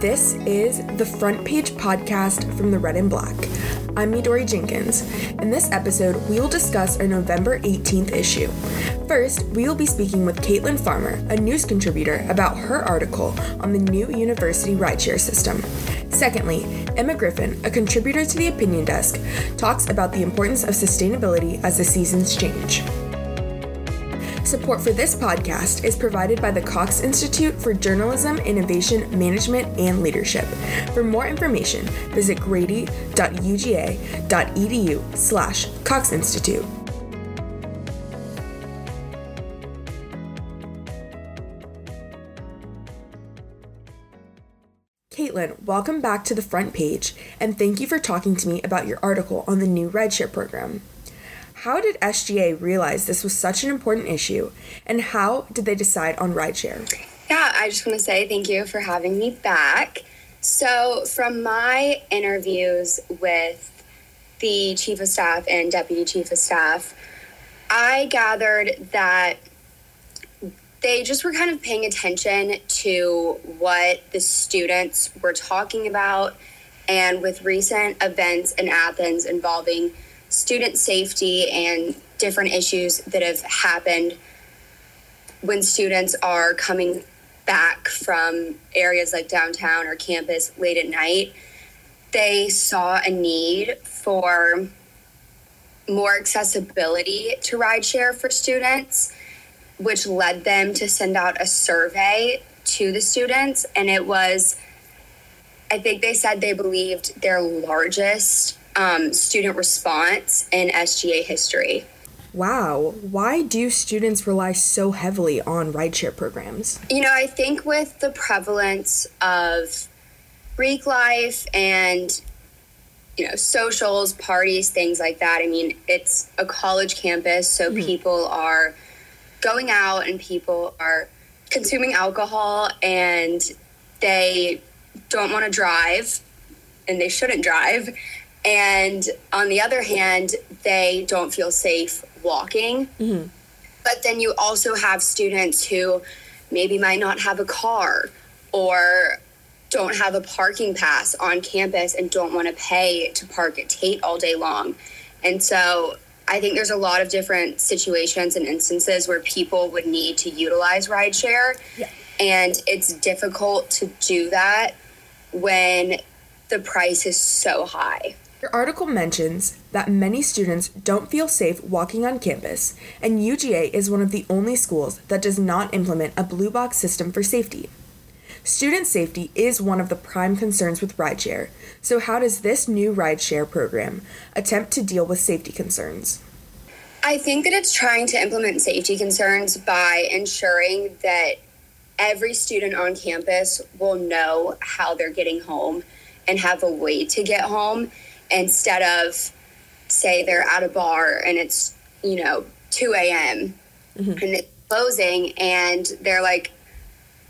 This is the Front Page podcast from the Red and Black. I'm Midori Jenkins. In this episode, we will discuss our November 18th issue. First, we will be speaking with Caitlin Farmer, a news contributor, about her article on the new university rideshare system. Secondly, Emma Griffin, a contributor to the Opinion Desk, talks about the importance of sustainability as the seasons change. Support for this podcast is provided by the Cox Institute for Journalism, Innovation, Management, and Leadership. For more information, visit grady.uga.edu slash Cox Institute. Caitlin, welcome back to the front page, and thank you for talking to me about your article on the new rideshare program. How did SGA realize this was such an important issue, and how did they decide on rideshare? Yeah, I just want to say thank you for having me back. So, from my interviews with the chief of staff and deputy chief of staff, I gathered that they just were kind of paying attention to what the students were talking about. And with recent events in Athens involving student safety and different issues that have happened when students are coming back from areas like downtown or campus late at night, they saw a need for more accessibility to rideshare for students, which led them to send out a survey to the students. And it was, I think they said they believed their largest um, student response in SGA history. Wow. Why do students rely so heavily on rideshare programs? You know, I think with the prevalence of Greek life and you know, socials, parties, things like that. I mean, it's a college campus, so mm-hmm. people are going out and people are consuming alcohol and they don't want to drive and they shouldn't drive and on the other hand, they don't feel safe walking. Mm-hmm. But then you also have students who maybe might not have a car or don't have a parking pass on campus and don't want to pay to park at Tate all day long. And so I think there's a lot of different situations and instances where people would need to utilize rideshare. Yeah. And it's difficult to do that when the price is so high. Your article mentions that many students don't feel safe walking on campus, and UGA is one of the only schools that does not implement a blue box system for safety. Student safety is one of the prime concerns with rideshare, so how does this new rideshare program attempt to deal with safety concerns? I think that it's trying to implement safety concerns by ensuring that every student on campus will know how they're getting home and have a way to get home instead of say they're at a bar and it's you know 2 a.m mm-hmm. and it's closing and they're like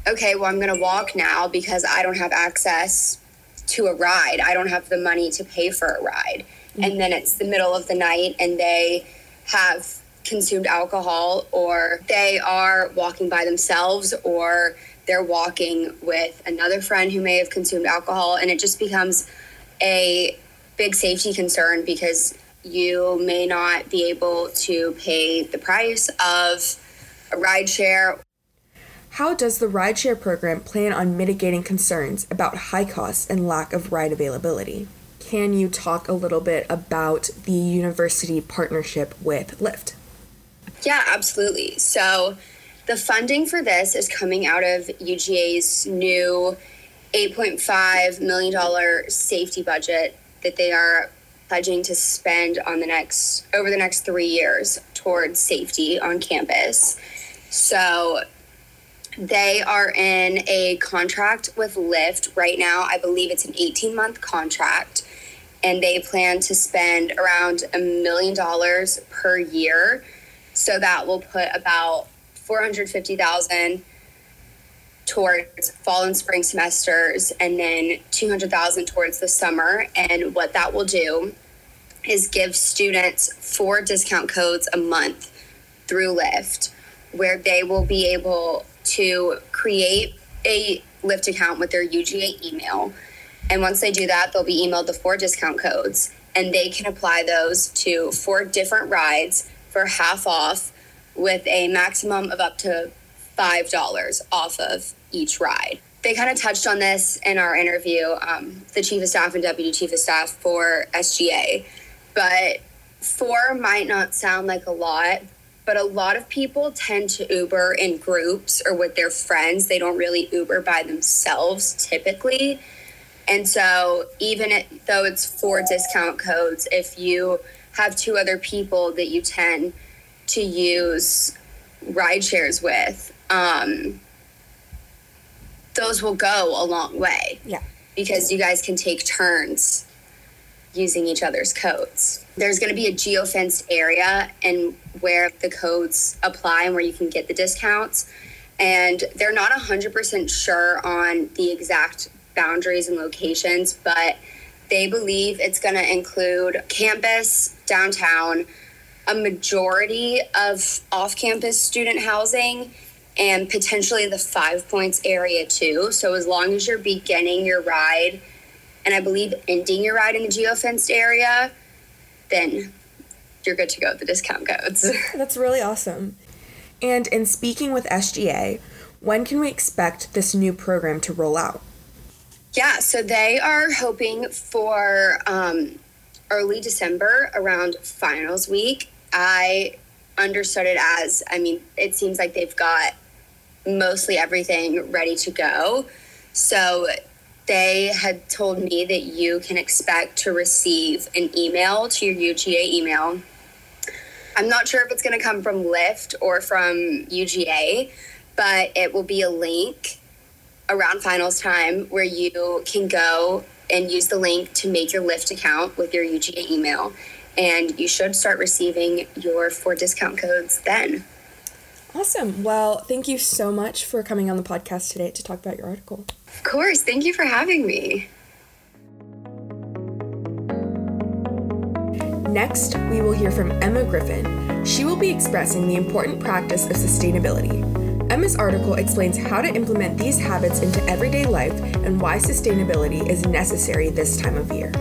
okay well i'm gonna walk now because i don't have access to a ride i don't have the money to pay for a ride mm-hmm. and then it's the middle of the night and they have consumed alcohol or they are walking by themselves or they're walking with another friend who may have consumed alcohol and it just becomes a big safety concern because you may not be able to pay the price of a rideshare. How does the rideshare program plan on mitigating concerns about high costs and lack of ride availability? Can you talk a little bit about the university partnership with Lyft? Yeah, absolutely. So, the funding for this is coming out of UGA's new $8.5 million safety budget that they are pledging to spend on the next over the next three years towards safety on campus. So they are in a contract with Lyft right now. I believe it's an 18 month contract, and they plan to spend around a million dollars per year. So that will put about 450,000 towards fall and spring semesters and then 200,000 towards the summer and what that will do is give students four discount codes a month through Lyft where they will be able to create a Lyft account with their UGA email. And once they do that, they'll be emailed the four discount codes and they can apply those to four different rides for half off with a maximum of up to $5 off of each ride. They kind of touched on this in our interview, um, the chief of staff and deputy chief of staff for SGA. But four might not sound like a lot, but a lot of people tend to Uber in groups or with their friends. They don't really Uber by themselves typically. And so, even it, though it's four discount codes, if you have two other people that you tend to use ride shares with, um, those will go a long way. Yeah. Because you guys can take turns using each other's codes. There's going to be a geofenced area and where the codes apply and where you can get the discounts. And they're not 100% sure on the exact boundaries and locations, but they believe it's going to include campus, downtown, a majority of off campus student housing, and potentially the Five Points area too. So, as long as you're beginning your ride and I believe ending your ride in the geofenced area, then you're good to go with the discount codes. That's really awesome. And in speaking with SGA, when can we expect this new program to roll out? Yeah, so they are hoping for um, early December around finals week. I understood it as, I mean, it seems like they've got mostly everything ready to go. So they had told me that you can expect to receive an email to your UGA email. I'm not sure if it's going to come from Lyft or from UGA, but it will be a link around finals time where you can go and use the link to make your Lyft account with your UGA email. And you should start receiving your four discount codes then. Awesome. Well, thank you so much for coming on the podcast today to talk about your article. Of course. Thank you for having me. Next, we will hear from Emma Griffin. She will be expressing the important practice of sustainability. Emma's article explains how to implement these habits into everyday life and why sustainability is necessary this time of year.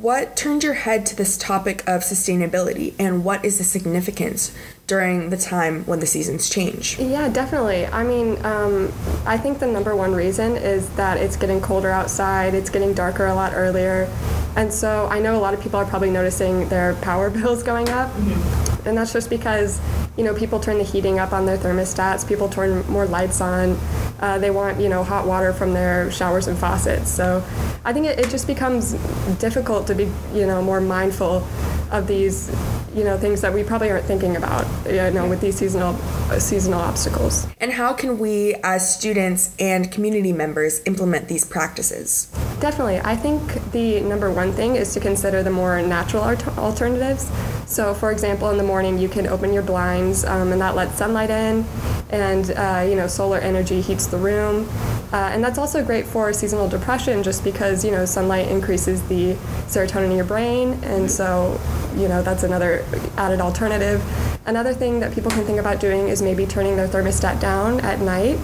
What turned your head to this topic of sustainability and what is the significance during the time when the seasons change? Yeah, definitely. I mean, um, I think the number one reason is that it's getting colder outside, it's getting darker a lot earlier. And so I know a lot of people are probably noticing their power bills going up. Mm-hmm. And that's just because, you know, people turn the heating up on their thermostats, people turn more lights on, uh, they want, you know, hot water from their showers and faucets. So I think it, it just becomes difficult to be, you know, more mindful of these, you know, things that we probably aren't thinking about, you know, with these seasonal uh, seasonal obstacles. And how can we, as students and community members, implement these practices? Definitely. I think the number one thing is to consider the more natural alternatives. So, for example, in the morning, you can open your blinds, um, and that lets sunlight in, and uh, you know, solar energy heats the room. Uh, and that's also great for seasonal depression, just because you know sunlight increases the serotonin in your brain, and so you know that's another added alternative. Another thing that people can think about doing is maybe turning their thermostat down at night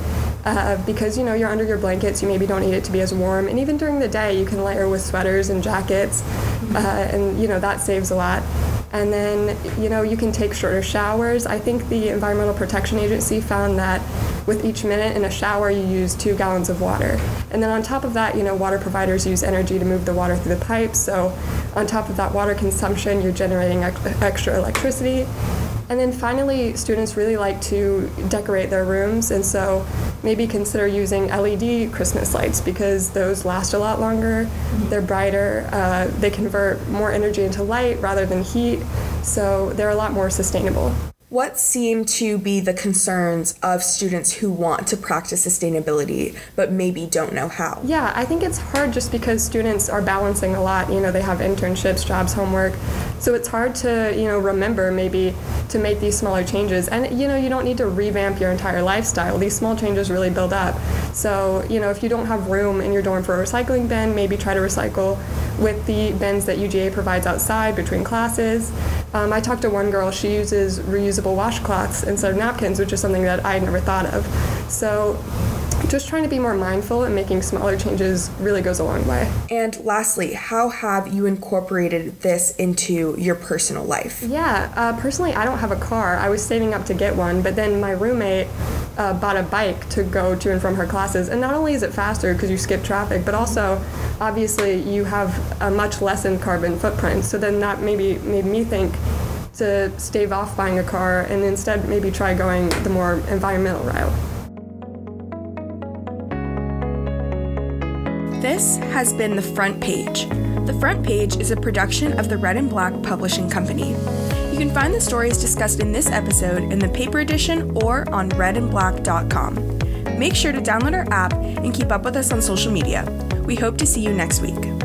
uh, because you know you're under your blankets you maybe don't need it to be as warm. And even during the day you can layer with sweaters and jackets uh, and you know that saves a lot. And then you know you can take shorter showers. I think the environmental protection agency found that with each minute in a shower you use two gallons of water. And then on top of that you know water providers use energy to move the water through the pipes. So on top of that water consumption you're generating extra electricity. And then finally, students really like to decorate their rooms, and so maybe consider using LED Christmas lights because those last a lot longer, they're brighter, uh, they convert more energy into light rather than heat, so they're a lot more sustainable. What seem to be the concerns of students who want to practice sustainability but maybe don't know how? Yeah, I think it's hard just because students are balancing a lot. You know, they have internships, jobs, homework, So it's hard to, you know, remember maybe to make these smaller changes. And, you know, you don't need to revamp your entire lifestyle. These small changes really build up. So, you know, if you don't have room in your dorm for a recycling bin, maybe try to recycle with the bins that UGA provides outside between classes. Um, I talked to one girl, she uses reusable washcloths instead of napkins, which is something that I had never thought of. So just trying to be more mindful and making smaller changes really goes a long way. And lastly, how have you incorporated this into your personal life? Yeah, uh, personally, I don't have a car. I was saving up to get one, but then my roommate uh, bought a bike to go to and from her classes. And not only is it faster because you skip traffic, but also, obviously, you have a much lessened carbon footprint. So then that maybe made me think to stave off buying a car and instead maybe try going the more environmental route. This has been The Front Page. The Front Page is a production of the Red and Black Publishing Company. You can find the stories discussed in this episode in the paper edition or on redandblack.com. Make sure to download our app and keep up with us on social media. We hope to see you next week.